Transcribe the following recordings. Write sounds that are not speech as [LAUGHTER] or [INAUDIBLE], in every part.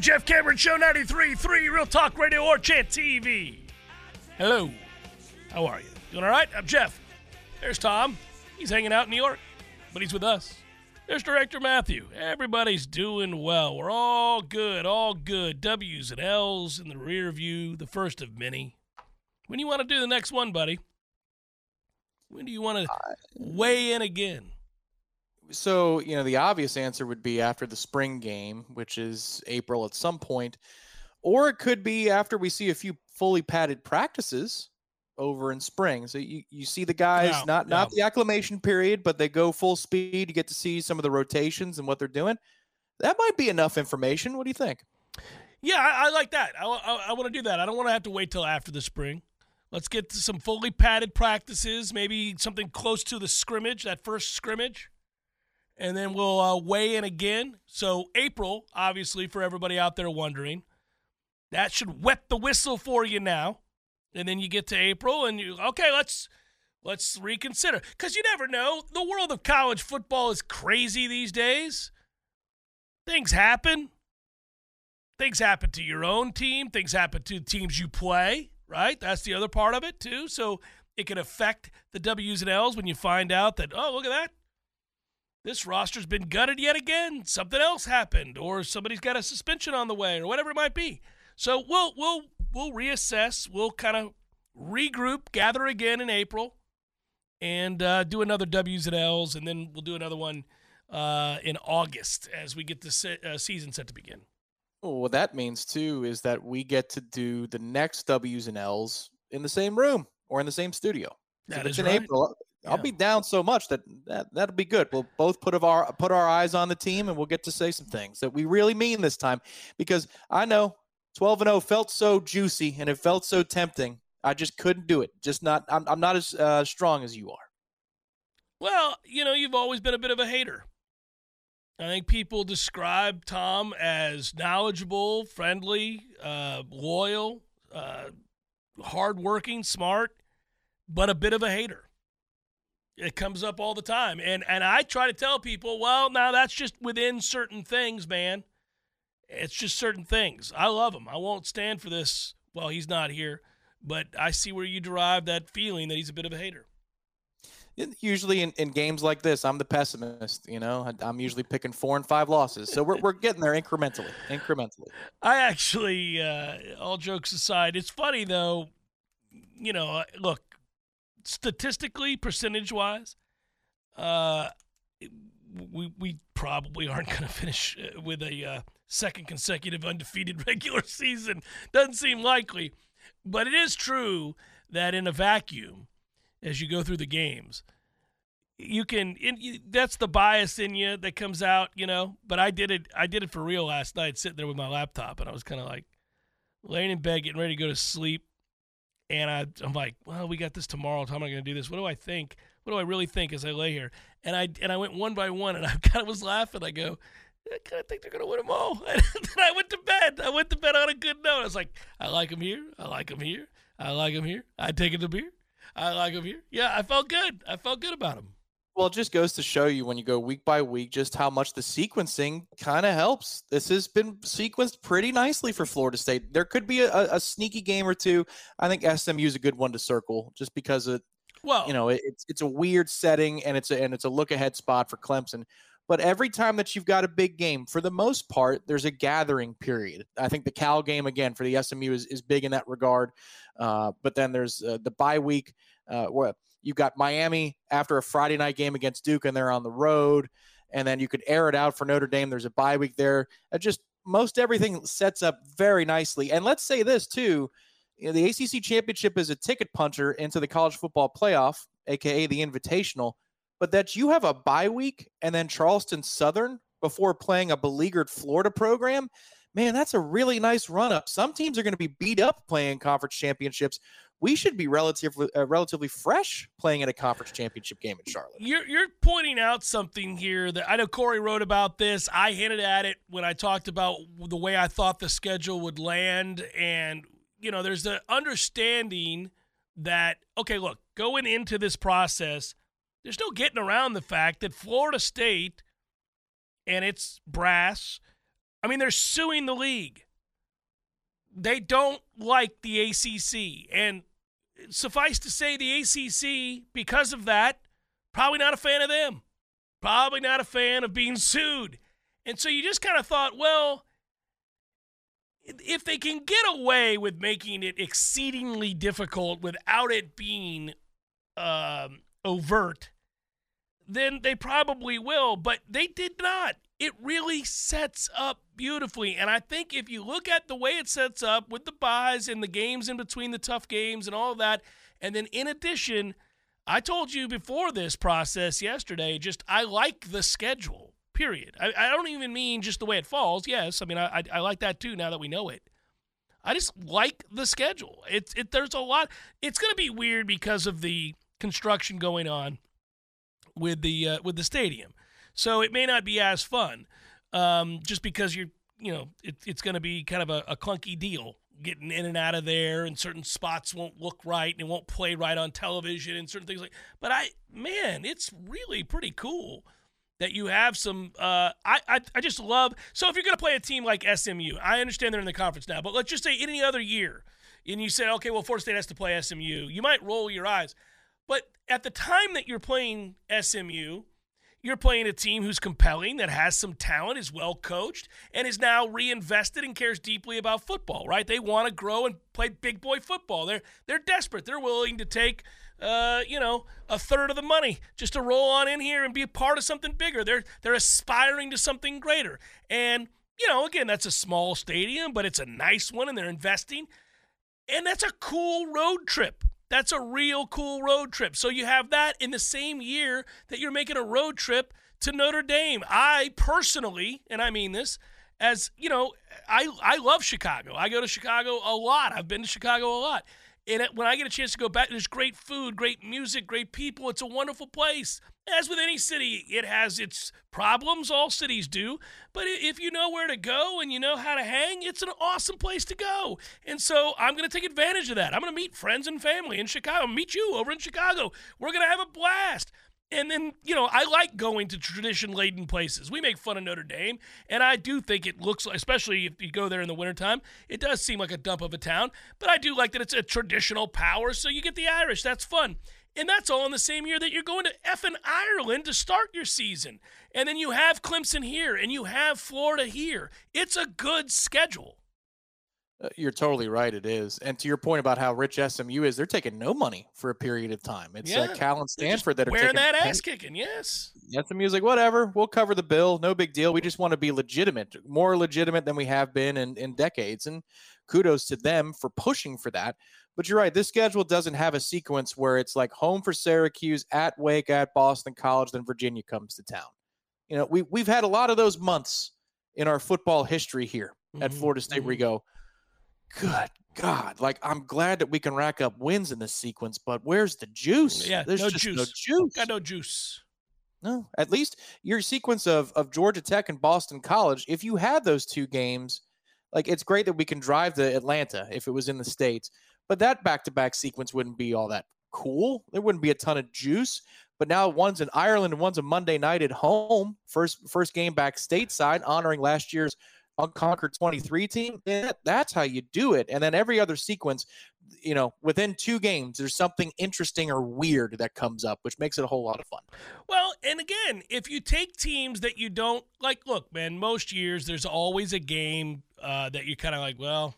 Jeff Cameron Show 93.3, Real Talk Radio War Chant TV. Hello. How are you? Doing all right? I'm Jeff. There's Tom. He's hanging out in New York, but he's with us. There's Director Matthew. Everybody's doing well. We're all good, all good. W's and L's in the rear view, the first of many. When do you want to do the next one, buddy? When do you want to weigh in again? So you know the obvious answer would be after the spring game which is april at some point or it could be after we see a few fully padded practices over in spring. So you, you see the guys no, not no. not the acclimation period but they go full speed you get to see some of the rotations and what they're doing. That might be enough information. What do you think? Yeah i, I like that. I, I, I want to do that. I don't want to have to wait till after the spring. Let's get to some fully padded practices maybe something close to the scrimmage that first scrimmage and then we'll uh, weigh in again. So, April, obviously, for everybody out there wondering, that should wet the whistle for you now. And then you get to April, and you okay, let's let's reconsider because you never know. The world of college football is crazy these days. Things happen. Things happen to your own team. Things happen to teams you play. Right, that's the other part of it too. So it can affect the W's and L's when you find out that oh, look at that this roster's been gutted yet again. Something else happened, or somebody's got a suspension on the way, or whatever it might be. So we'll we'll we'll reassess. We'll kind of regroup, gather again in April, and uh, do another W's and L's, and then we'll do another one uh, in August as we get the se- uh, season set to begin. Well, what that means too is that we get to do the next W's and L's in the same room or in the same studio. That so is in right. April. I'll be down so much that, that that'll be good. We'll both put of our put our eyes on the team, and we'll get to say some things that we really mean this time. Because I know 12 and 0 felt so juicy and it felt so tempting. I just couldn't do it. Just not. I'm, I'm not as uh, strong as you are. Well, you know, you've always been a bit of a hater. I think people describe Tom as knowledgeable, friendly, uh, loyal, uh, hardworking, smart, but a bit of a hater. It comes up all the time. And and I try to tell people, well, now that's just within certain things, man. It's just certain things. I love him. I won't stand for this while he's not here, but I see where you derive that feeling that he's a bit of a hater. Usually in, in games like this, I'm the pessimist. You know, I'm usually picking four and five losses, so we're we're getting there incrementally, incrementally. I actually, uh, all jokes aside, it's funny though. You know, look, statistically, percentage wise, uh, we we probably aren't going to finish uh, with a uh, second consecutive undefeated [LAUGHS] regular season. Doesn't seem likely, but it is true that in a vacuum, as you go through the games, you can. In, that's the bias in you that comes out, you know. But I did it. I did it for real last night, sitting there with my laptop, and I was kind of like laying in bed, getting ready to go to sleep and I, I'm like, well, we got this tomorrow. How am I going to do this? What do I think? What do I really think as I lay here? And I and I went one by one, and [LAUGHS] I kind of was laughing. I go, I kind of think they're going to win them all. [LAUGHS] And then I went to bed. I went to bed on a good note. I was like, I like them here. I like them here. I like them here. I take it to beer. I like them here. Yeah, I felt good. I felt good about them. Well, it just goes to show you when you go week by week just how much the sequencing kind of helps. This has been sequenced pretty nicely for Florida State. There could be a, a, sneaky game or two. I think SMU is a good one to circle just because of well, you know, it, it's it's a weird setting and it's a and it's a look ahead spot for Clemson. But every time that you've got a big game, for the most part, there's a gathering period. I think the Cal game again for the SMU is, is big in that regard. Uh, but then there's uh, the bye week. Uh, where You've got Miami after a Friday night game against Duke, and they're on the road. And then you could air it out for Notre Dame. There's a bye week there. It just most everything sets up very nicely. And let's say this too you know, the ACC championship is a ticket puncher into the college football playoff, aka the invitational, but that you have a bye week and then Charleston Southern before playing a beleaguered Florida program. Man, that's a really nice run up. Some teams are going to be beat up playing conference championships. We should be relatively uh, relatively fresh playing in a conference championship game in Charlotte. You're you're pointing out something here that I know Corey wrote about this. I hinted at it when I talked about the way I thought the schedule would land and you know, there's the understanding that, okay, look, going into this process, there's no getting around the fact that Florida State and its brass, I mean, they're suing the league. They don't like the ACC. And suffice to say, the ACC, because of that, probably not a fan of them. Probably not a fan of being sued. And so you just kind of thought, well, if they can get away with making it exceedingly difficult without it being um, overt, then they probably will. But they did not. It really sets up beautifully. And I think if you look at the way it sets up with the byes and the games in between the tough games and all that, and then in addition, I told you before this process yesterday, just I like the schedule period. I, I don't even mean just the way it falls. Yes, I mean, I, I, I like that too now that we know it. I just like the schedule. It's it, there's a lot. It's going to be weird because of the construction going on with the uh, with the stadium. So it may not be as fun, um, just because you're you know it, it's going to be kind of a, a, clunky deal getting in and out of there, and certain spots won't look right and it won't play right on television and certain things like. But I man, it's really pretty cool that you have some. Uh, I, I I just love. So if you're going to play a team like SMU, I understand they're in the conference now, but let's just say any other year, and you say, okay, well, Florida State has to play SMU, you might roll your eyes, but at the time that you're playing SMU. You're playing a team who's compelling, that has some talent, is well coached, and is now reinvested and cares deeply about football. Right? They want to grow and play big boy football. They're they're desperate. They're willing to take uh, you know, a third of the money just to roll on in here and be a part of something bigger. They're they're aspiring to something greater. And you know, again, that's a small stadium, but it's a nice one and they're investing. And that's a cool road trip. That's a real cool road trip. So you have that in the same year that you're making a road trip to Notre Dame. I personally, and I mean this, as you know, I I love Chicago. I go to Chicago a lot. I've been to Chicago a lot. And when I get a chance to go back, there's great food, great music, great people. It's a wonderful place. As with any city, it has its problems. All cities do. But if you know where to go and you know how to hang, it's an awesome place to go. And so I'm going to take advantage of that. I'm going to meet friends and family in Chicago, meet you over in Chicago. We're going to have a blast. And then, you know, I like going to tradition laden places. We make fun of Notre Dame, and I do think it looks, especially if you go there in the wintertime, it does seem like a dump of a town. But I do like that it's a traditional power, so you get the Irish. That's fun. And that's all in the same year that you're going to effing Ireland to start your season. And then you have Clemson here, and you have Florida here. It's a good schedule. Uh, you're totally right. It is. And to your point about how rich SMU is, they're taking no money for a period of time. It's uh, yeah. uh, Cal and Stanford that are wearing that ass kicking. Yes. SMU's like, whatever, we'll cover the bill. No big deal. We just want to be legitimate, more legitimate than we have been in, in decades. And kudos to them for pushing for that. But you're right. This schedule doesn't have a sequence where it's like home for Syracuse, at Wake, at Boston College, then Virginia comes to town. You know, we, we've had a lot of those months in our football history here mm-hmm. at Florida State mm-hmm. where we go, good God, like I'm glad that we can rack up wins in this sequence, but where's the juice? Yeah, there's no just juice. no juice. Got no juice. No, at least your sequence of of Georgia Tech and Boston College. If you had those two games, like it's great that we can drive to Atlanta if it was in the states, but that back to back sequence wouldn't be all that cool. There wouldn't be a ton of juice. But now one's in Ireland and one's a Monday night at home. First first game back stateside, honoring last year's unconquered 23 team, that's how you do it. And then every other sequence, you know, within two games, there's something interesting or weird that comes up, which makes it a whole lot of fun. Well, and again, if you take teams that you don't like, look, man, most years there's always a game uh, that you're kind of like, well,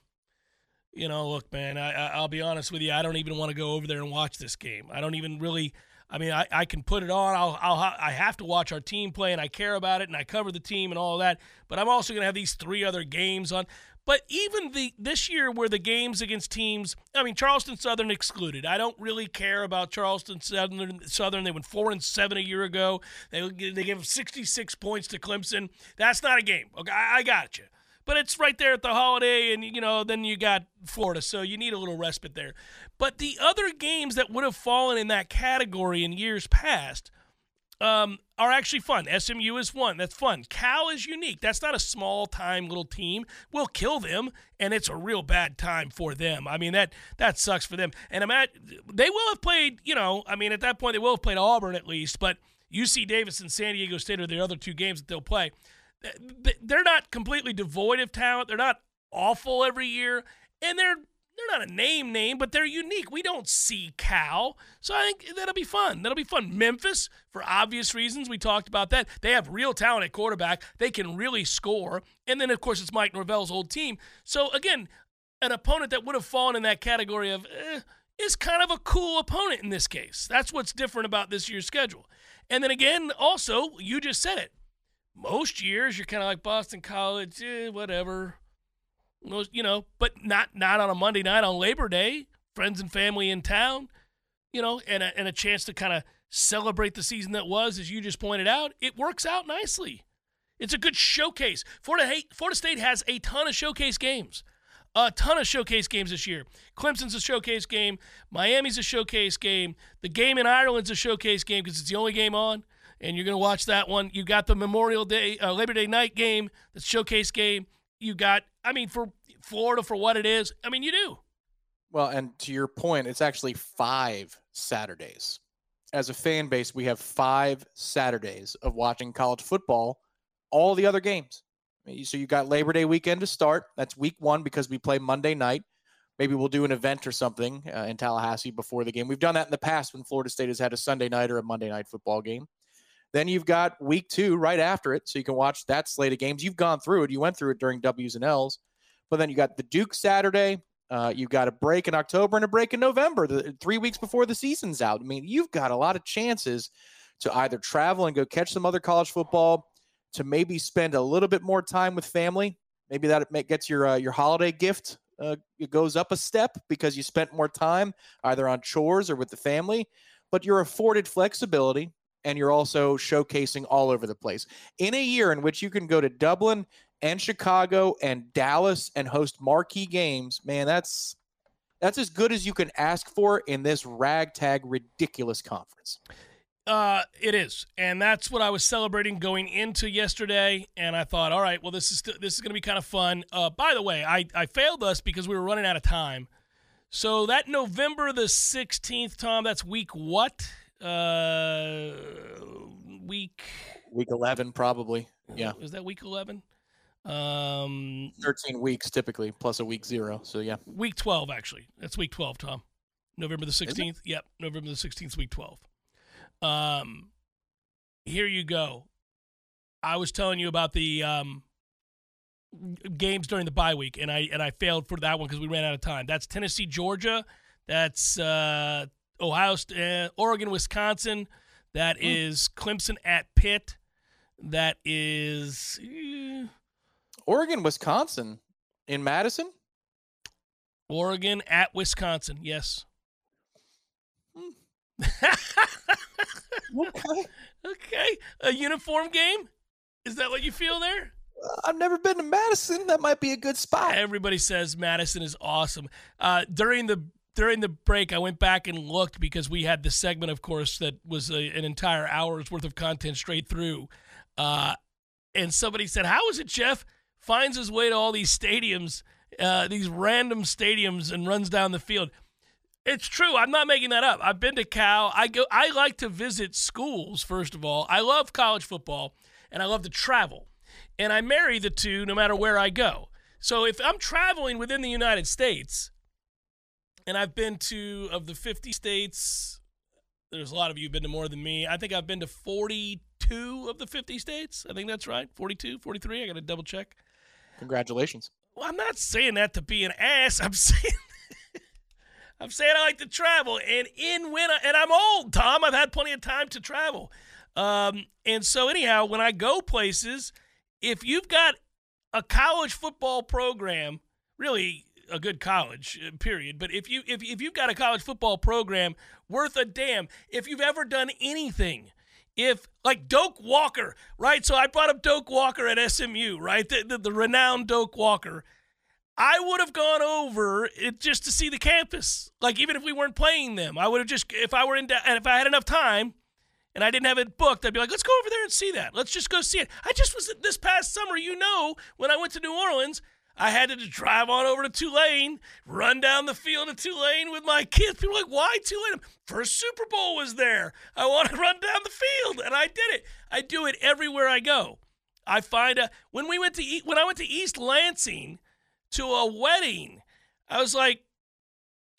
you know, look, man, I, I'll be honest with you, I don't even want to go over there and watch this game. I don't even really. I mean, I, I can put it on. I'll, I'll I have to watch our team play, and I care about it, and I cover the team and all that. But I'm also going to have these three other games on. But even the this year, where the games against teams, I mean, Charleston Southern excluded. I don't really care about Charleston Southern. Southern, they went four and seven a year ago. They they gave 66 points to Clemson. That's not a game. Okay, I, I got you but it's right there at the holiday and you know then you got florida so you need a little respite there but the other games that would have fallen in that category in years past um, are actually fun. SMU is one. That's fun. Cal is unique. That's not a small time little team. We'll kill them, and it's a real bad time for them. I mean that that sucks for them. And I'm at they will have played. You know, I mean at that point they will have played Auburn at least, but UC Davis and San Diego State are the other two games that they'll play they're not completely devoid of talent. They're not awful every year, and they're they're not a name name, but they're unique. We don't see Cal, so I think that'll be fun. That'll be fun. Memphis, for obvious reasons, we talked about that. They have real talent at quarterback. They can really score, and then of course it's Mike Norvell's old team. So again, an opponent that would have fallen in that category of eh, is kind of a cool opponent in this case. That's what's different about this year's schedule. And then again, also you just said it most years you're kind of like Boston College, eh, whatever. Most, you know, but not not on a Monday night on Labor Day. Friends and family in town, you know, and a, and a chance to kind of celebrate the season that was, as you just pointed out. It works out nicely. It's a good showcase. Florida, Florida State has a ton of showcase games. A ton of showcase games this year. Clemson's a showcase game. Miami's a showcase game. The game in Ireland's a showcase game because it's the only game on and you're going to watch that one. You got the Memorial Day, uh, Labor Day night game, the showcase game. You got, I mean, for Florida for what it is. I mean, you do. Well, and to your point, it's actually five Saturdays. As a fan base, we have five Saturdays of watching college football, all the other games. So you got Labor Day weekend to start. That's week one because we play Monday night. Maybe we'll do an event or something uh, in Tallahassee before the game. We've done that in the past when Florida State has had a Sunday night or a Monday night football game. Then you've got week two right after it, so you can watch that slate of games. You've gone through it. You went through it during W's and L's, but then you got the Duke Saturday. Uh, you've got a break in October and a break in November, the, three weeks before the season's out. I mean, you've got a lot of chances to either travel and go catch some other college football, to maybe spend a little bit more time with family. Maybe that gets your uh, your holiday gift uh, it goes up a step because you spent more time either on chores or with the family. But you're afforded flexibility and you're also showcasing all over the place. In a year in which you can go to Dublin and Chicago and Dallas and host marquee games, man, that's that's as good as you can ask for in this ragtag ridiculous conference. Uh, it is, and that's what I was celebrating going into yesterday. And I thought, all right, well, this is this is going to be kind of fun. Uh, by the way, I I failed us because we were running out of time. So that November the sixteenth, Tom, that's week what? Uh, week week eleven probably. Yeah, is that week eleven? Um, thirteen weeks typically plus a week zero. So yeah, week twelve actually. That's week twelve, Tom. November the sixteenth. Yep, November the sixteenth, week twelve. Um, here you go. I was telling you about the um games during the bye week, and I and I failed for that one because we ran out of time. That's Tennessee, Georgia. That's uh, Ohio, uh, Oregon, Wisconsin. That hmm. is Clemson at Pitt. That is uh, Oregon, Wisconsin in Madison. Oregon at Wisconsin. Yes. Hmm. [LAUGHS] okay. Okay. A uniform game? Is that what you feel there? I've never been to Madison. That might be a good spot. Everybody says Madison is awesome. Uh, during the during the break, I went back and looked because we had the segment, of course, that was a, an entire hour's worth of content straight through. Uh, and somebody said, How is it Jeff finds his way to all these stadiums, uh, these random stadiums, and runs down the field? It's true. I'm not making that up. I've been to Cal. I go. I like to visit schools. First of all, I love college football, and I love to travel, and I marry the two no matter where I go. So if I'm traveling within the United States, and I've been to of the 50 states. There's a lot of you have been to more than me. I think I've been to 42 of the 50 states. I think that's right. 42, 43. I got to double check. Congratulations. Well, I'm not saying that to be an ass. I'm [LAUGHS] saying I'm saying I like to travel, and in I, and I'm old, Tom. I've had plenty of time to travel, um, and so anyhow, when I go places, if you've got a college football program, really a good college uh, period but if you if, if you've got a college football program worth a damn if you've ever done anything if like Doak Walker, right? So I brought up Doak Walker at SMU, right? The, the, the renowned Doak Walker. I would have gone over it just to see the campus. Like even if we weren't playing them, I would have just if I were in and if I had enough time and I didn't have it booked, I'd be like, let's go over there and see that. Let's just go see it. I just was this past summer, you know, when I went to New Orleans, I had to drive on over to Tulane, run down the field to Tulane with my kids. People were like, why Tulane? First Super Bowl was there. I want to [LAUGHS] run down the field, and I did it. I do it everywhere I go. I find a when we went to when I went to East Lansing to a wedding, I was like,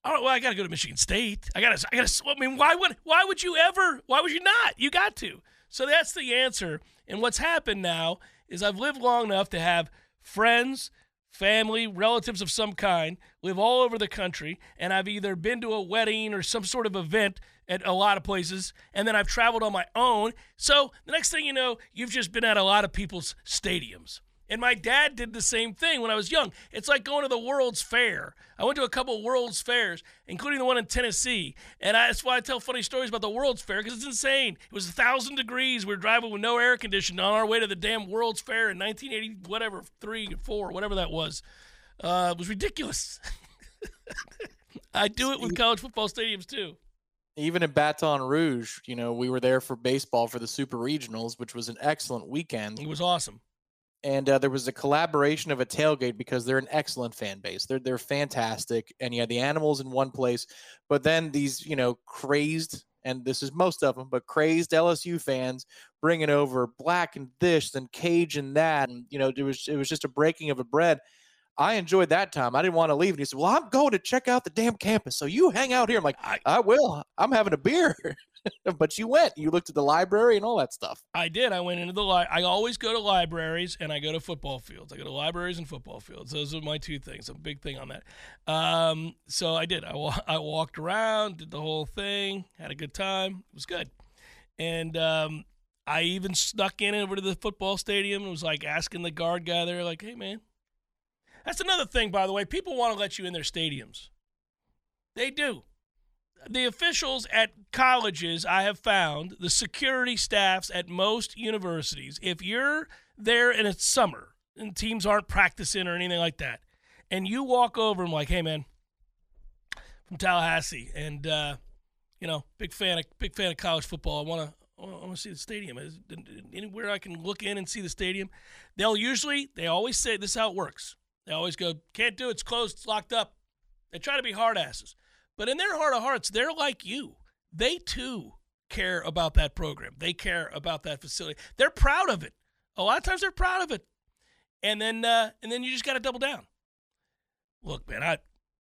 oh well, I got to go to Michigan State. I got to, I got to. I mean, why would why would you ever? Why would you not? You got to. So that's the answer. And what's happened now is I've lived long enough to have friends family, relatives of some kind, live all over the country, and I've either been to a wedding or some sort of event at a lot of places, and then I've traveled on my own. So the next thing you know, you've just been at a lot of people's stadiums. And my dad did the same thing when I was young. It's like going to the World's Fair. I went to a couple World's Fairs, including the one in Tennessee. And I, that's why I tell funny stories about the World's Fair because it's insane. It was a thousand degrees. We were driving with no air conditioning on our way to the damn World's Fair in 1980, whatever, three, four, whatever that was. Uh, it was ridiculous. [LAUGHS] I do it with college football stadiums too even in Baton Rouge, you know, we were there for baseball for the Super Regionals, which was an excellent weekend. It was awesome and uh, there was a collaboration of a tailgate because they're an excellent fan base. They're they're fantastic, and you the animals in one place, but then these you know crazed and this is most of them, but crazed LSU fans bringing over black and this and cage and that, and you know it was it was just a breaking of a bread. I enjoyed that time. I didn't want to leave. And he said, Well, I'm going to check out the damn campus. So you hang out here. I'm like, I, I will. I'm having a beer. [LAUGHS] but you went. You looked at the library and all that stuff. I did. I went into the li- I always go to libraries and I go to football fields. I go to libraries and football fields. Those are my two things. I'm a big thing on that. Um, so I did. I, wa- [LAUGHS] I walked around, did the whole thing, had a good time. It was good. And um, I even snuck in over to the football stadium and was like asking the guard guy there, like, hey, man. That's another thing, by the way. People want to let you in their stadiums. They do the officials at colleges, I have found, the security staffs at most universities, if you're there and it's summer and teams aren't practicing or anything like that, and you walk over and like, hey man, from Tallahassee, and uh, you know, big fan of big fan of college football. I want to I want to see the stadium. Is anywhere I can look in and see the stadium? They'll usually, they always say this is how it works. They always go, can't do it. It's closed. It's locked up. They try to be hard asses. But in their heart of hearts, they're like you. They too care about that program. They care about that facility. They're proud of it. A lot of times they're proud of it. And then uh, and then you just got to double down. Look, man, I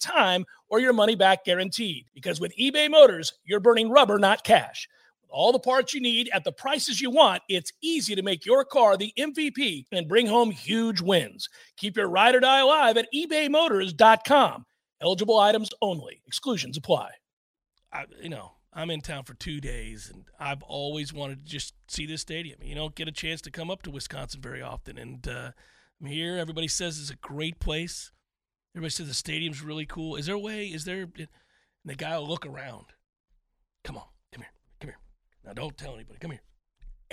time or your money back guaranteed. Because with eBay Motors, you're burning rubber, not cash. With all the parts you need at the prices you want, it's easy to make your car the MVP and bring home huge wins. Keep your ride or die alive at ebaymotors.com. Eligible items only, exclusions apply. I, you know, I'm in town for two days, and I've always wanted to just see this stadium. You don't get a chance to come up to Wisconsin very often, and uh, I'm here. Everybody says it's a great place. Everybody says the stadium's really cool. Is there a way? Is there? And the guy will look around. Come on, come here, come here. Now don't tell anybody. Come here.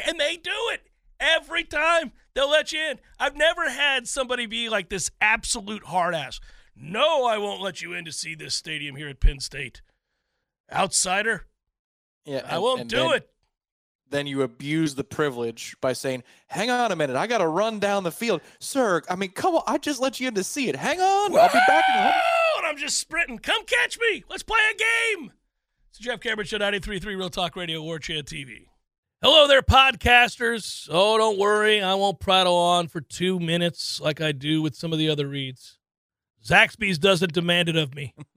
And they do it every time. They'll let you in. I've never had somebody be like this absolute hard ass. No, I won't let you in to see this stadium here at Penn State. Outsider. Yeah, I won't do then, it then you abuse the privilege by saying, "Hang on a minute, I got to run down the field, sir." I mean, come on, I just let you in to see it. Hang on, I'll be back. In and I'm just sprinting. Come catch me. Let's play a game. It's the Jeff Cameron Show, 93.3 Real Talk Radio, War Chant TV. Hello there, podcasters. Oh, don't worry. I won't prattle on for two minutes like I do with some of the other reads. Zaxby's doesn't demand it of me. [LAUGHS]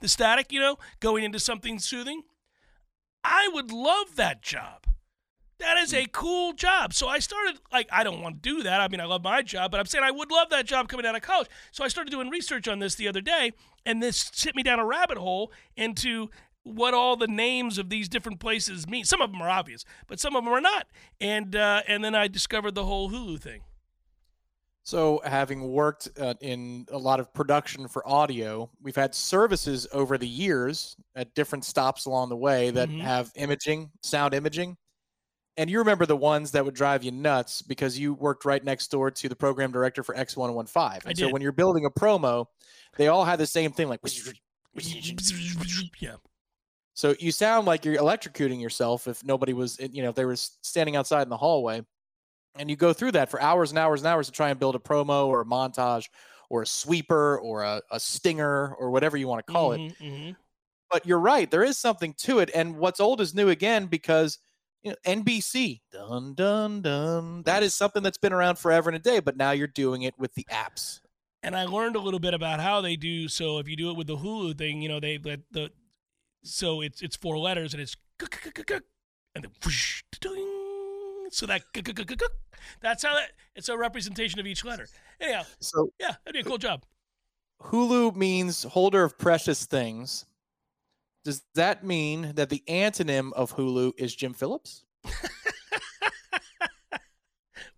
The static, you know, going into something soothing. I would love that job. That is a cool job. So I started, like, I don't want to do that. I mean, I love my job, but I'm saying I would love that job coming out of college. So I started doing research on this the other day, and this sent me down a rabbit hole into what all the names of these different places mean. Some of them are obvious, but some of them are not. And uh, and then I discovered the whole Hulu thing. So, having worked uh, in a lot of production for audio, we've had services over the years at different stops along the way that Mhm. have imaging, sound imaging. And you remember the ones that would drive you nuts because you worked right next door to the program director for X115. I And so, when you're building a promo, they all had the same thing like, Yeah. so you sound like you're electrocuting yourself if nobody was, you know, if they were standing outside in the hallway. And you go through that for hours and hours and hours to try and build a promo or a montage or a sweeper or a, a stinger or whatever you want to call it. Mhm, mhm. But you're right, there is something to it. And what's old is new again because you know, NBC, dun dun dun. That is something that's been around forever and a day, but now you're doing it with the apps. and I learned a little bit about how they do. So if you do it with the Hulu thing, you know they let the so it's it's four letters and it's and then whoosh, ding. So that that's how that it's a representation of each letter. Anyhow, So yeah, that'd be a cool job. Hulu means holder of precious things. Does that mean that the antonym of Hulu is Jim Phillips? [LAUGHS]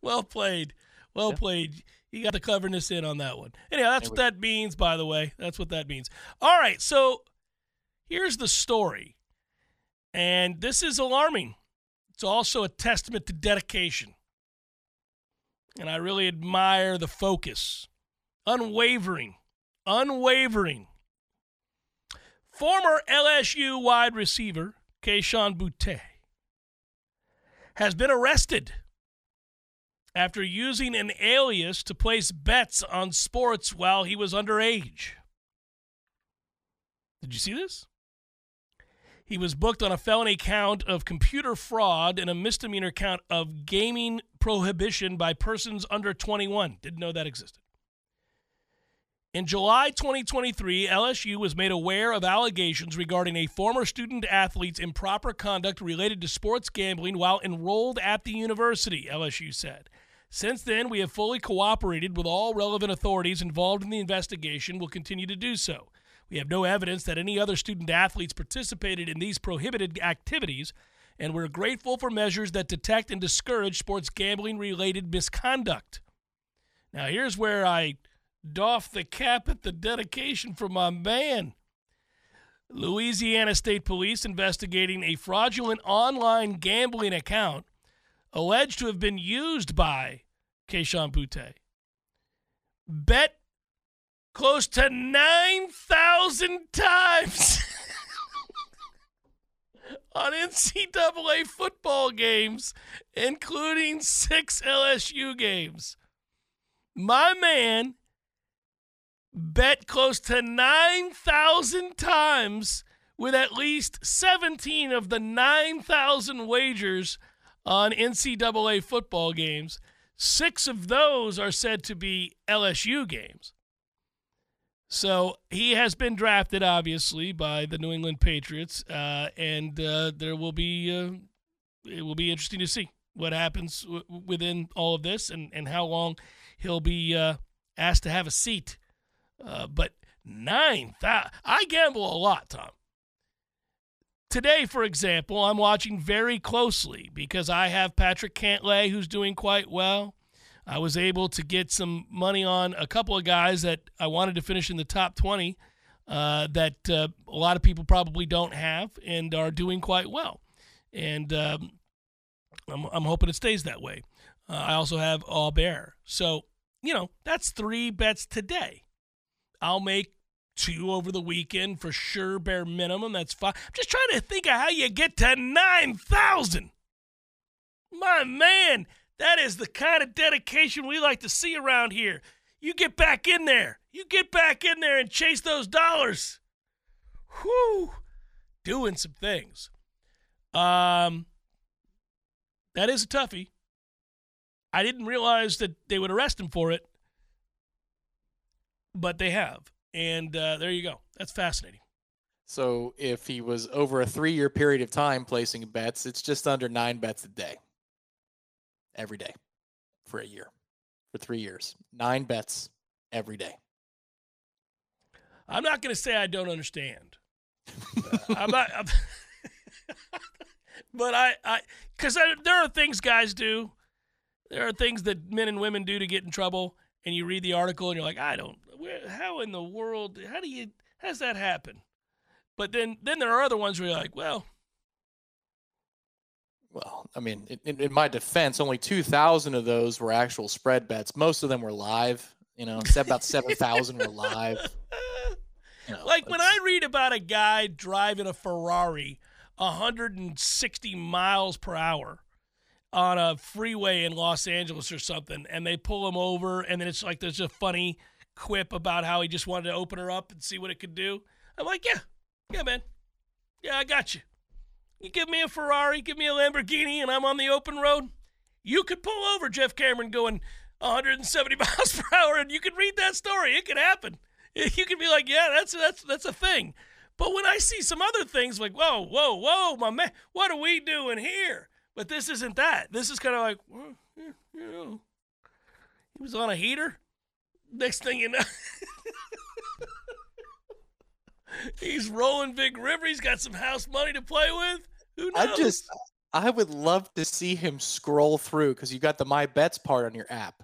Well played. Well Yeah. played. You got the cleverness in on that one. Anyhow, that's what that means, by the way. That's what that means. All right, so here's the story. And this is alarming. It's also a testament to dedication. And I really admire the focus. Unwavering. Unwavering. Former LSU wide receiver, Kayshon Boutte, has been arrested after using an alias to place bets on sports while he was underage. Did you see this? He was booked on a felony count of computer fraud and a misdemeanor count of gaming prohibition by persons under 21. Didn't know that existed. In July 2023, LSU was made aware of allegations regarding a former student athlete's improper conduct related to sports gambling while enrolled at the university, LSU said. Since then, we have fully cooperated with all relevant authorities involved in the investigation. Will continue to do so. We have no evidence that any other student athletes participated in these prohibited activities, and we're grateful for measures that detect and discourage sports gambling related misconduct. Now, here's where I doff the cap at the dedication for my man. Louisiana State Police investigating a fraudulent online gambling account alleged to have been used by Kayshon Boutte. Bet close to 9,000 times [LAUGHS] on NCAA football games, including six LSU games. My man bet close to 9,000 times with at least 17 of the 9,000 wagers on NCAA football games. Six of those are said to be LSU games. So he has been drafted, obviously, by the New England Patriots, uh, and uh, there will be uh, it will be interesting to see what happens w- within all of this and, and how long he'll be uh, asked to have a seat. Uh, but nine thousand, I gamble a lot, Tom. Today, for example, I'm watching very closely because I have Patrick Cantlay, who's doing quite well. I was able to get some money on a couple of guys that I wanted to finish in the top 20 uh, that uh, a lot of people probably don't have and are doing quite well. And um, I'm, I'm hoping it stays that way. Uh, I also have Bear. So, you know, that's three bets today. I'll make two over the weekend for sure, bare minimum. That's fine. I'm just trying to think of how you get to 9,000. My man, that is the kind of dedication we like to see around here. You get back in there. You get back in there and chase those dollars. Whew. Doing some things. Um, that is a toughie. I didn't realize that they would arrest him for it, but they have. And uh, there you go. That's fascinating. So if he was over a three year period of time placing bets, it's just under nine bets a day. Every day for a year. For three years. Nine bets every day. I'm not going to say I don't understand. Uh, [LAUGHS] I'm not. I'm [LAUGHS] but I, I, because there are things guys do. There are things that men and women do to get in trouble, and you read the article and you're like, I don't. Where, how in the world? How do you? How does that happen? But then, then there are other ones where you're like, well, well, I mean, in, in my defense, only 2,000 of those were actual spread bets. Most of them were live. You know, about 7,000 were live. You know, like when I read about a guy driving a Ferrari 160 miles per hour on a freeway in Los Angeles or something, and they pull him over, and then it's like there's a funny quip about how he just wanted to open her up and see what it could do. I'm like, yeah, yeah, man. Yeah, I got you. You give me a Ferrari, give me a Lamborghini, and I'm on the open road. You could pull over Jeff Cameron going 170 [LAUGHS] miles per hour, and you could read that story. It could happen. [LAUGHS] You could be like, yeah, that's that's that's a thing. But when I see some other things like, whoa, whoa, whoa, my man, what are we doing here? But this isn't that. This is kind of like, well, you know, he was on a heater. Next thing you know, [LAUGHS] he's rolling big river. He's got some house money to play with. Who knows? I just, I would love to see him scroll through because you got the my bets part on your app.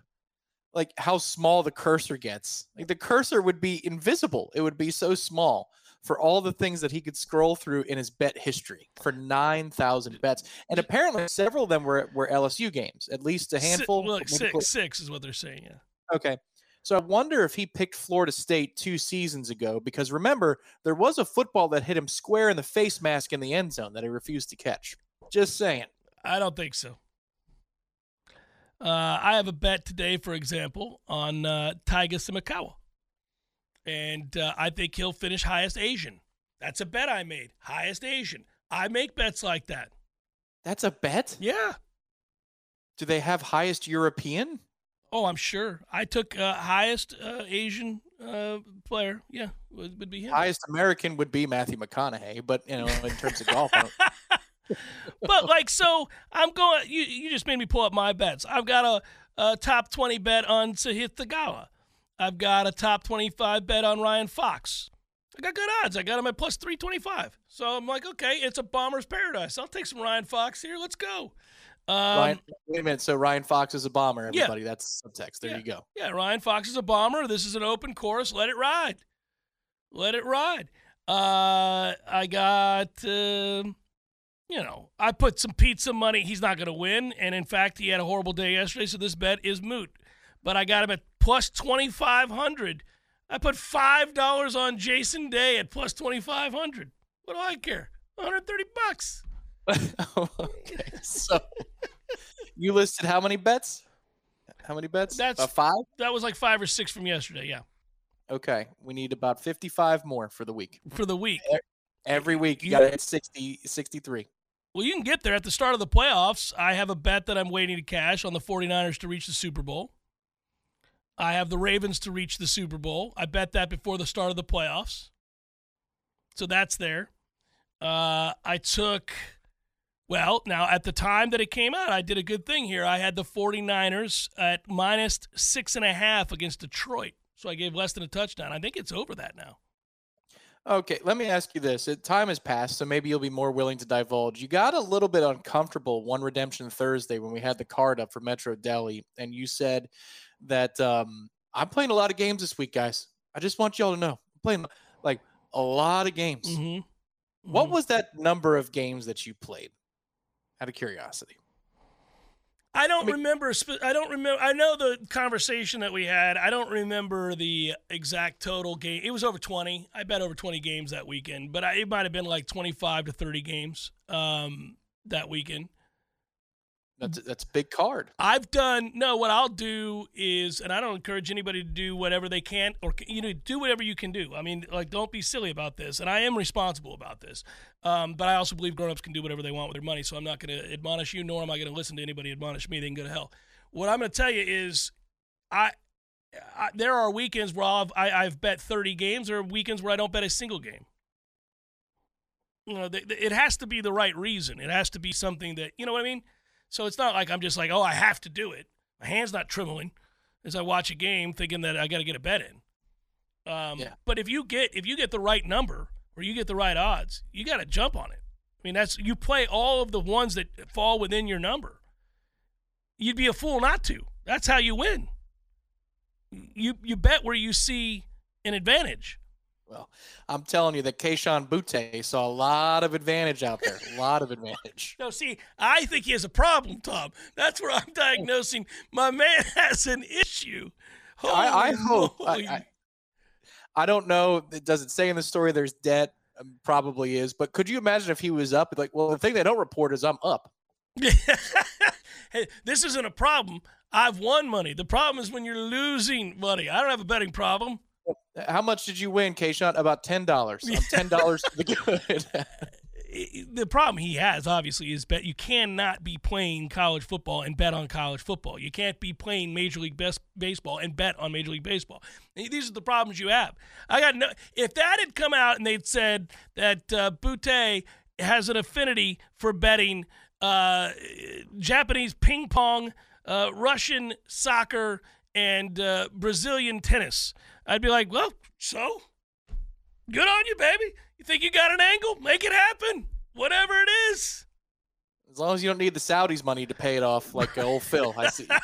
Like how small the cursor gets. Like the cursor would be invisible. It would be so small for all the things that he could scroll through in his bet history for 9,000 bets. And apparently several of them were, were LSU games, at least a handful. Six, well, six, six is what they're saying, yeah. Okay. So I wonder if he picked Florida State two seasons ago because remember, there was a football that hit him square in the face mask in the end zone that he refused to catch. Just saying. I don't think so. Uh, I have a bet today, for example, on uh, Taiga Semikawa and uh, I think he'll finish highest Asian. That's a bet I made. Highest Asian. I make bets like that. That's a bet? Yeah. Do they have highest European? Oh, I'm sure. I took uh, highest uh, Asian uh, player. Yeah, would, would, be him. Highest American would be Matthew McConaughey, but you know, in terms of golf. [LAUGHS] but like, so I'm going. You you just made me pull up my bets. I've got a, a top twenty bet on Sahith Theegala. I've got a top 25 bet on Ryan Fox. I got good odds. I got him at plus 325. So I'm like, okay, it's a bomber's paradise. I'll take some Ryan Fox here. Let's go. Um, Ryan, wait a minute. So Ryan Fox is a bomber, everybody. Yeah. That's subtext. There yeah. you go. Yeah, Ryan Fox is a bomber. This is an open course. Let it ride. Let it ride. Uh, I got, uh, you know, I put some pizza money. He's not going to win. And in fact, he had a horrible day yesterday. So this bet is moot. But I got him at plus 2500 I put $5 on Jason Day at plus 2500 What do I care? 130 bucks. [LAUGHS] okay. So you listed how many bets? How many bets? That's about five? That was like five or six from yesterday. Yeah. Okay. We need about 55 more for the week. For the week. Every week. You got to hit 60, 63. Well, you can get there at the start of the playoffs. I have a bet that I'm waiting to cash on the 49ers to reach the Super Bowl. I have the Ravens to reach the Super Bowl. I bet that before the start of the playoffs. So that's there. Uh, I took Well, now at the time that it came out, I did a good thing here. I had the 49ers at minus six and a half against Detroit. So I gave less than a touchdown. I think it's over that now. Okay, let me ask you this. It, time has passed, so maybe you'll be more willing to divulge. You got a little bit uncomfortable one redemption Thursday when we had the card up for Metro Deli, and you said that um, I'm playing a lot of games this week, guys. I just want y'all to know I'm playing like a lot of games. Mm-hmm. Mm-hmm. What was that number of games that you played? Out of curiosity. I don't I mean- remember. spe- I don't remember. I know the conversation that we had. I don't remember the exact total game. It was over twenty. I bet over twenty games that weekend, but I, it might have been like twenty-five to thirty games um, that weekend. That's that's a big card. I've done no. What I'll do is, and I don't encourage anybody to do whatever they can, or you know, do whatever you can do. I mean, like, don't be silly about this. And I am responsible about this. Um, but I also believe grown-ups can do whatever they want with their money. So I'm not going to admonish you, nor am I going to listen to anybody admonish me. They can go to hell. What I'm going to tell you is, I, I there are weekends where I've I, I've bet 30 games. or weekends where I don't bet a single game. You know, it has to be the right reason. It has to be something that you know what I mean. So it's not like I'm just like, oh, I have to do it. My hand's not trembling as I watch a game, thinking that I got to get a bet in. Um, Yeah. But if you get if you get the right number or you get the right odds, you got to jump on it. I mean, that's you play all of the ones that fall within your number. You'd be a fool not to. That's how you win. You you bet where you see an advantage. Well, I'm telling you that Kayshon Boutte saw a lot of advantage out there. A lot of [LAUGHS] advantage. No, see, I think he has a problem, Tom. That's where I'm diagnosing. My man [LAUGHS] has an issue. I, I hope. I. I, I don't know. It doesn't say in the story there's debt. Um, probably is. But could you imagine if he was up? Like, well, the thing they don't report is I'm up. [LAUGHS] hey, this isn't a problem. I've won money. The problem is when you're losing money. I don't have a betting problem. How much did you win, Kayshon? About ten dollars. Ten dollars to the [LAUGHS] good. [LAUGHS] The problem he has, obviously, is bet you cannot be playing college football and bet on college football. You can't be playing Major League Best Baseball and bet on Major League Baseball. These are the problems you have. I got no. If that had come out and they'd said that uh, Boutte has an affinity for betting uh, Japanese ping pong, uh, Russian soccer, and uh, Brazilian tennis, I'd be like, well, so good on you, baby. You think you got an angle? Make it happen. Whatever it is. as long as you don't need the Saudis' money to pay it off, like uh, old Phil. I see. [LAUGHS]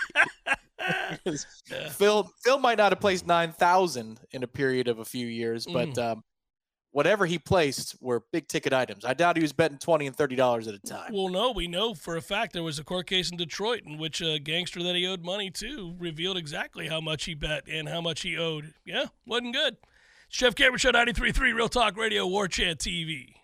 [LAUGHS] Phil Phil might not have placed nine thousand in a period of a few years, but Mm. um, whatever he placed were big ticket items. I doubt he was betting twenty and thirty dollars at a time. Well, no, we know for a fact there was a court case in Detroit in which a gangster that he owed money to revealed exactly how much he bet and how much he owed. Yeah, wasn't good. Jeff Cameron Show 93.3 Real Talk Radio, War Chant TV.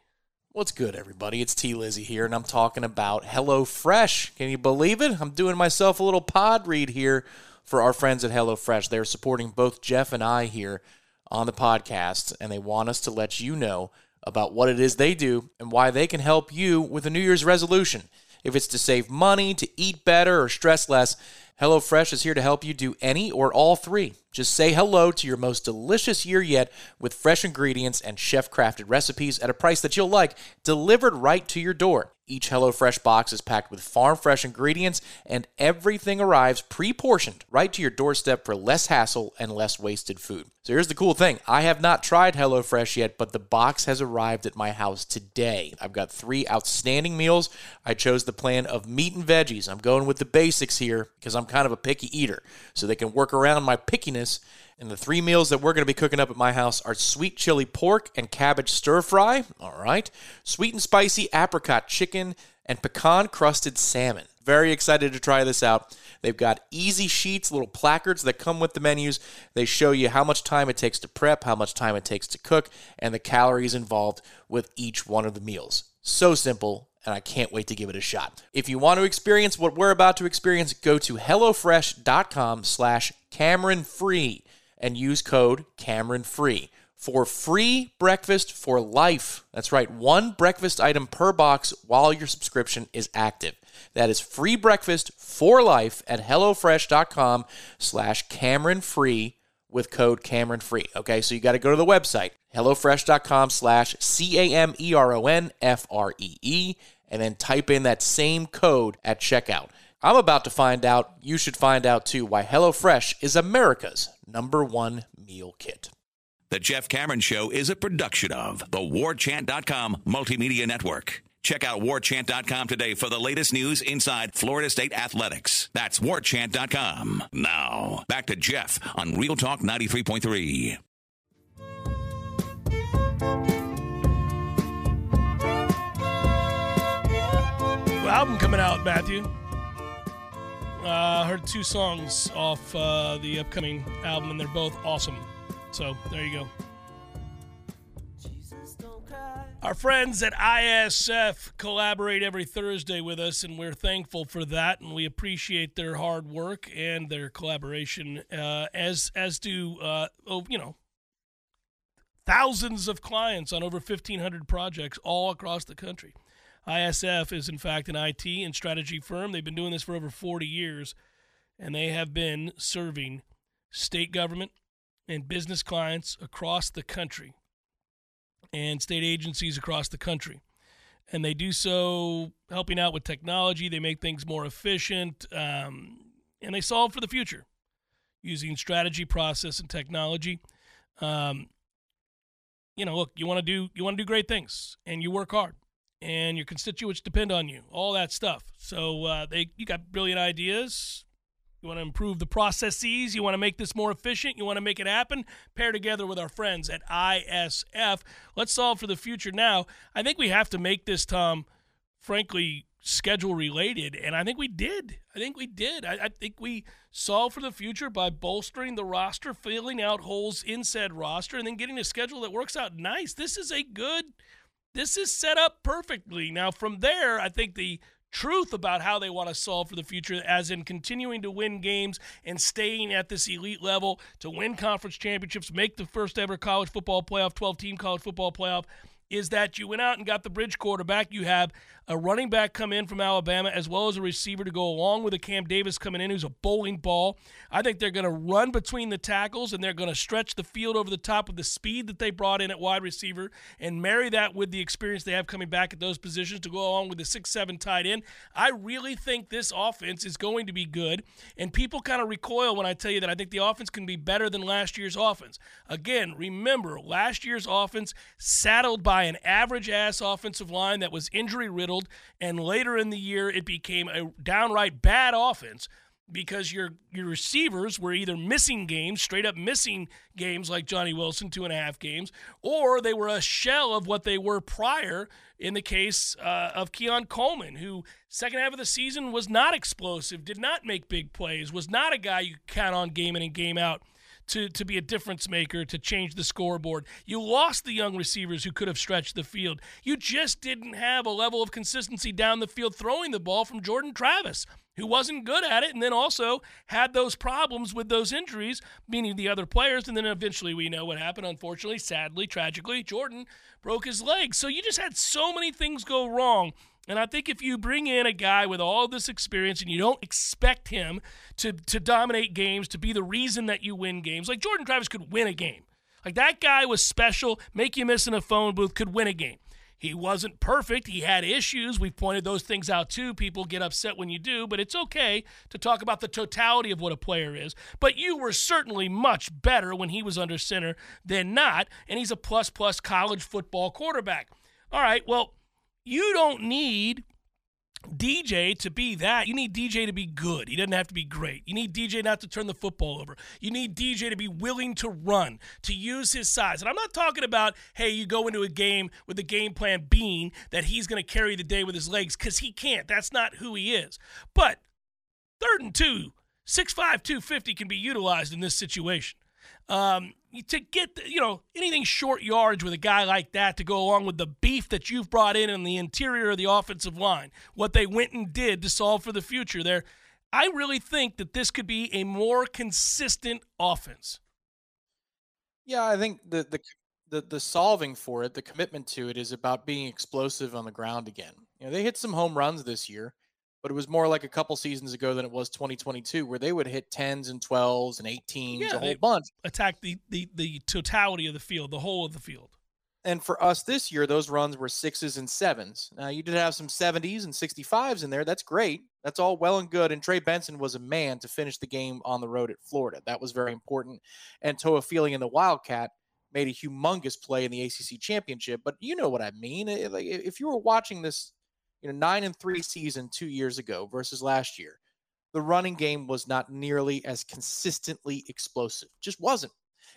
What's good, everybody? It's T Lizzy here, and I'm talking about HelloFresh. Can you believe it? I'm doing myself a little pod read here for our friends at HelloFresh. They're supporting both Jeff and I here on the podcast, and they want us to let you know about what it is they do and why they can help you with a New Year's resolution. If it's to save money, to eat better, or stress less, HelloFresh is here to help you do any or all three. Just say hello to your most delicious year yet with fresh ingredients and chef crafted recipes at a price that you'll like, delivered right to your door. Each HelloFresh box is packed with farm fresh ingredients, and everything arrives pre portioned right to your doorstep for less hassle and less wasted food. So here's the cool thing I have not tried HelloFresh yet, but the box has arrived at my house today. I've got three outstanding meals. I chose the plan of meat and veggies. I'm going with the basics here because I'm kind of a picky eater, so they can work around my pickiness. And the three meals that we're going to be cooking up at my house are sweet chili pork and cabbage stir fry. All right. Sweet and spicy apricot chicken and pecan crusted salmon. Very excited to try this out. They've got easy sheets, little placards that come with the menus. They show you how much time it takes to prep, how much time it takes to cook, and the calories involved with each one of the meals. So simple, and I can't wait to give it a shot. If you want to experience what we're about to experience, go to HelloFresh.com slash Cameron Free and use code Cameron Free for free breakfast for life. That's right, one breakfast item per box while your subscription is active. That is free breakfast for life at HelloFresh.com slash Cameron Free with code Cameron Free. Okay, so you got to go to the website, HelloFresh.com slash C A M E R O N F R E E, and then type in that same code at checkout. I'm about to find out, you should find out too, why HelloFresh is America's number one meal kit. The Jeff Cameron Show is a production of the WarChant.com Multimedia Network. Check out WarChant.com today for the latest news inside Florida State athletics. That's WarChant.com. Now, back to Jeff on Real Talk 93.3. Well, album coming out, Matthew. Uh, I heard two songs off uh, the upcoming album, and they're both awesome. So there you go. Our friends at ISF collaborate every Thursday with us, and we're thankful for that, and we appreciate their hard work and their collaboration, uh, as as do uh, oh, you know thousands of clients on over 1,500 projects all across the country. ISF is, in fact, an IT and strategy firm. They've been doing this for over 40 years, and they have been serving state government and business clients across the country and state agencies across the country. And they do so helping out with technology. They make things more efficient, um, and they solve for the future using strategy, process, and technology. Um, you know, look, you want to do you want to do great things, and you work hard and your constituents depend on you, all that stuff. So uh, they, you got brilliant ideas. You want to improve the processes. You want to make this more efficient. You want to make it happen. Pair together with our friends at ISF. Let's solve for the future now. I think we have to make this, Tom, frankly, schedule related. And I think we did. I think we did. I, I think we solve for the future by bolstering the roster, filling out holes in said roster, and then getting a schedule that works out nice. This is a good this is set up perfectly. Now, from there, I think the truth about how they want to solve for the future, as in continuing to win games and staying at this elite level to win conference championships, make the first ever college football playoff, 12 team college football playoff, is that you went out and got the bridge quarterback. You have a running back come in from Alabama as well as a receiver to go along with a Cam Davis coming in who's a bowling ball. I think they're going to run between the tackles and they're going to stretch the field over the top with the speed that they brought in at wide receiver and marry that with the experience they have coming back at those positions to go along with the 6-7 tight end. I really think this offense is going to be good and people kind of recoil when I tell you that I think the offense can be better than last year's offense. Again, remember last year's offense saddled by an average ass offensive line that was injury riddled, and later in the year it became a downright bad offense because your your receivers were either missing games, straight up missing games like Johnny Wilson, two and a half games, or they were a shell of what they were prior. In the case uh, of Keon Coleman, who second half of the season was not explosive, did not make big plays, was not a guy you count on game in and game out to, to be a difference maker, to change the scoreboard. You lost the young receivers who could have stretched the field. You just didn't have a level of consistency down the field throwing the ball from Jordan Travis, who wasn't good at it, and then also had those problems with those injuries, meaning the other players. And then eventually we know what happened, unfortunately, sadly, tragically. Jordan broke his leg. So you just had so many things go wrong and I think if you bring in a guy with all this experience and you don't expect him to, to dominate games, to be the reason that you win games, like Jordan Travis could win a game. Like that guy was special, make you miss in a phone booth, could win a game. He wasn't perfect. He had issues. We've pointed those things out too. People get upset when you do, but it's okay to talk about the totality of what a player is. But you were certainly much better when he was under center than not, and he's a plus plus college football quarterback. All right, well, you don't need DJ to be that. You need DJ to be good. He doesn't have to be great. You need DJ not to turn the football over. You need DJ to be willing to run, to use his size. And I'm not talking about, hey, you go into a game with the game plan being that he's going to carry the day with his legs, because he can't. That's not who he is. But third and two, 6'5, 250 can be utilized in this situation. Um, to get you know anything short yards with a guy like that to go along with the beef that you've brought in in the interior of the offensive line, what they went and did to solve for the future there, I really think that this could be a more consistent offense. Yeah, I think the the the, the solving for it, the commitment to it, is about being explosive on the ground again. You know, they hit some home runs this year but it was more like a couple seasons ago than it was 2022, where they would hit 10s and 12s and 18s, yeah, a whole bunch. Attack the, the, the totality of the field, the whole of the field. And for us this year, those runs were sixes and sevens. Now, you did have some 70s and 65s in there. That's great. That's all well and good. And Trey Benson was a man to finish the game on the road at Florida. That was very important. And Toafili in the Wildcat made a humongous play in the ACC championship. But you know what I mean. Like if you were watching this, you know, nine and three season two years ago versus last year, the running game was not nearly as consistently explosive. Just wasn't.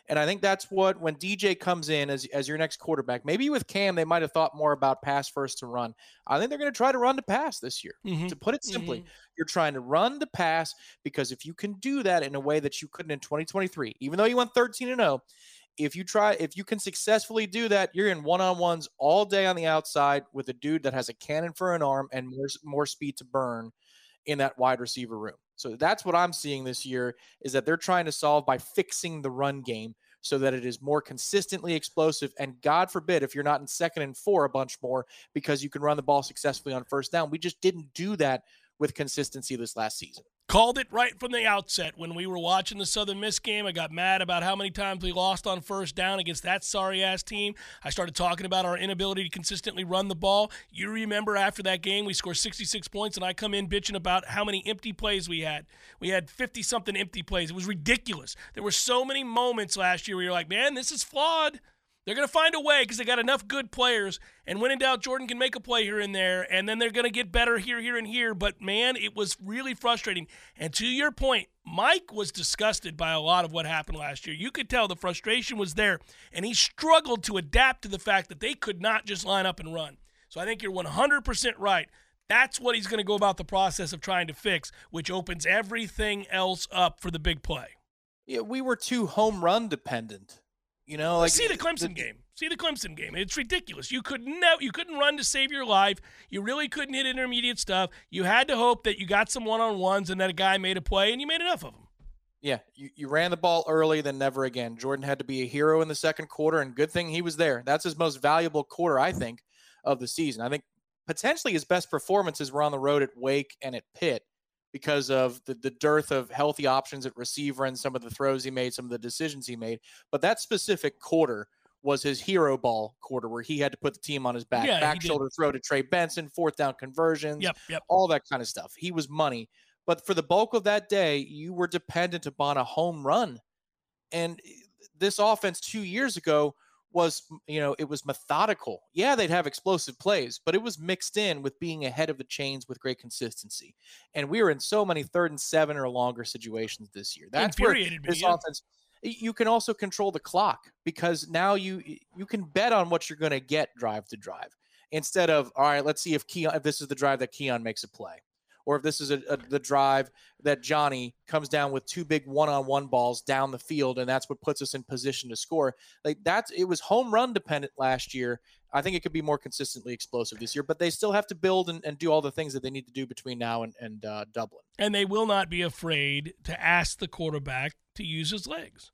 And I think that's what when DJ comes in as, as your next quarterback, maybe with Cam, they might have thought more about pass first to run. I think they're going to try to run to pass this year. Mm-hmm. To put it simply, mm-hmm. you're trying to run the pass because if you can do that in a way that you couldn't in 2023, even though you went 13 and 0, if you try, if you can successfully do that, you're in one on ones all day on the outside with a dude that has a cannon for an arm and more, more speed to burn in that wide receiver room. So that's what I'm seeing this year is that they're trying to solve by fixing the run game so that it is more consistently explosive. And God forbid if you're not in second and four a bunch more because you can run the ball successfully on first down. We just didn't do that with consistency this last season. Called it right from the outset when we were watching the Southern Miss game. I got mad about how many times we lost on first down against that sorry ass team. I started talking about our inability to consistently run the ball. You remember after that game, we scored 66 points, and I come in bitching about how many empty plays we had. We had 50 something empty plays. It was ridiculous. There were so many moments last year where you're like, man, this is flawed. They're going to find a way because they got enough good players. And when in doubt, Jordan can make a play here and there, and then they're going to get better here, here, and here. But man, it was really frustrating. And to your point, Mike was disgusted by a lot of what happened last year. You could tell the frustration was there, and he struggled to adapt to the fact that they could not just line up and run. So I think you're 100% right. That's what he's going to go about the process of trying to fix, which opens everything else up for the big play. Yeah, we were too home run dependent. You know, like see the Clemson the, game. See the Clemson game. It's ridiculous. You could never, you couldn't run to save your life. You really couldn't hit intermediate stuff. You had to hope that you got some one on ones and that a guy made a play, and you made enough of them. Yeah, you, you ran the ball early, then never again. Jordan had to be a hero in the second quarter, and good thing he was there. That's his most valuable quarter, I think, of the season. I think potentially his best performances were on the road at Wake and at Pitt because of the, the dearth of healthy options at receiver and some of the throws he made, some of the decisions he made. But that specific quarter was his hero ball quarter where he had to put the team on his back, yeah, back shoulder throw to Trey Benson, fourth down conversions, yep, yep. all that kind of stuff. He was money. But for the bulk of that day, you were dependent upon a home run. And this offense two years ago was, you know, it was methodical. Yeah, they'd have explosive plays, but it was mixed in with being ahead of the chains with great consistency. And we were in so many third and seven or longer situations this year. That's where this yeah. offense. You can also control the clock because now you you can bet on what you're going to get drive to drive instead of all right. Let's see if Keon if this is the drive that Keon makes a play or if this is a, a, the drive that Johnny comes down with two big one-on-one balls down the field, and that's what puts us in position to score. Like that's it was home run dependent last year. I think it could be more consistently explosive this year, but they still have to build and, and do all the things that they need to do between now and, and uh, Dublin. And they will not be afraid to ask the quarterback to use his legs.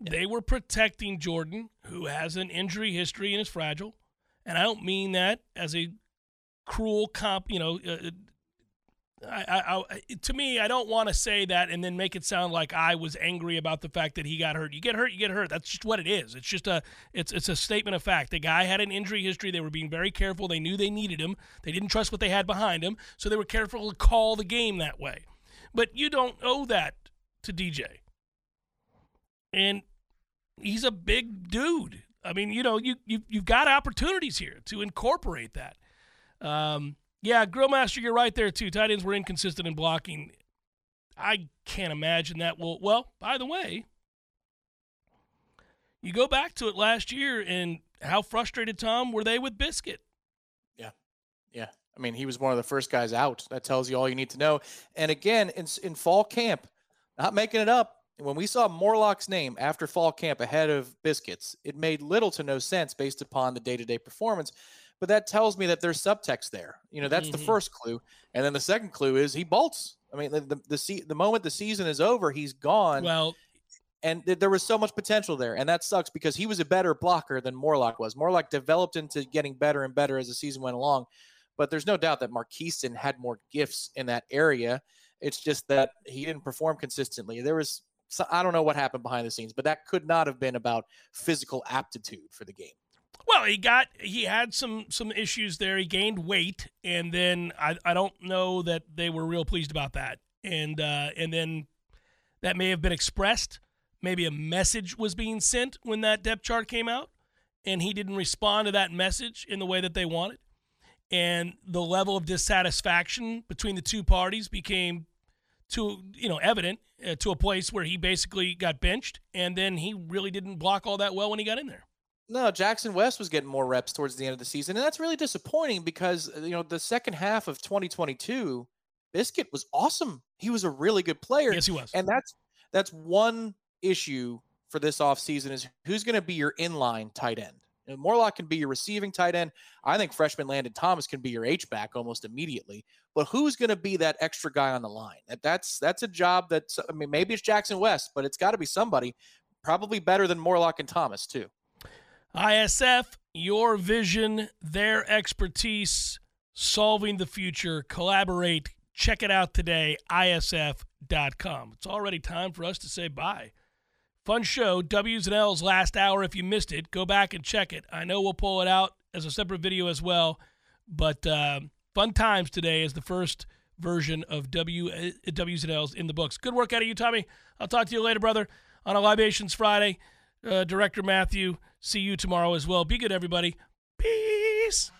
Yeah. They were protecting Jordan, who has an injury history and is fragile. And I don't mean that as a cruel comp, you know, uh, I, I, to me, I don't want to say that and then make it sound like I was angry about the fact that he got hurt. You get hurt, you get hurt. That's just what it is. It's just a, it's, it's a statement of fact. The guy had an injury history. They were being very careful. They knew they needed him. They didn't trust what they had behind him, so they were careful to call the game that way. But you don't owe that to DJ. And he's a big dude. I mean, you know, you you you've got opportunities here to incorporate that. Um, yeah, Grillmaster, you're right there too. Tight ends were inconsistent in blocking. I can't imagine that will. Well, by the way, you go back to it last year and how frustrated Tom were they with Biscuit? Yeah, yeah. I mean, he was one of the first guys out. That tells you all you need to know. And again, in, in fall camp, not making it up. When we saw Morlock's name after fall camp ahead of Biscuits, it made little to no sense based upon the day to day performance but that tells me that there's subtext there. You know, that's mm-hmm. the first clue, and then the second clue is he bolts. I mean, the the the, the moment the season is over, he's gone. Well, and th- there was so much potential there, and that sucks because he was a better blocker than Morlock was. Morlock developed into getting better and better as the season went along, but there's no doubt that Markeston had more gifts in that area. It's just that he didn't perform consistently. There was I don't know what happened behind the scenes, but that could not have been about physical aptitude for the game. Well, he got he had some some issues there. He gained weight, and then I I don't know that they were real pleased about that. And uh, and then that may have been expressed. Maybe a message was being sent when that depth chart came out, and he didn't respond to that message in the way that they wanted. And the level of dissatisfaction between the two parties became to you know evident uh, to a place where he basically got benched, and then he really didn't block all that well when he got in there. No, Jackson West was getting more reps towards the end of the season, and that's really disappointing because uh, you know the second half of 2022, Biscuit was awesome. He was a really good player. Yes, he was. And that's that's one issue for this offseason is who's going to be your inline tight end. You know, Morlock can be your receiving tight end. I think freshman Landon Thomas can be your H back almost immediately. But who's going to be that extra guy on the line? That, that's that's a job that's I mean maybe it's Jackson West, but it's got to be somebody probably better than Morlock and Thomas too. ISF, your vision, their expertise, solving the future. Collaborate. Check it out today, isf.com. It's already time for us to say bye. Fun show, W's and L's last hour. If you missed it, go back and check it. I know we'll pull it out as a separate video as well, but uh, fun times today is the first version of W uh, W's and L's in the books. Good work out of you, Tommy. I'll talk to you later, brother, on a Libations Friday. Uh, Director Matthew, see you tomorrow as well. Be good, everybody. Peace.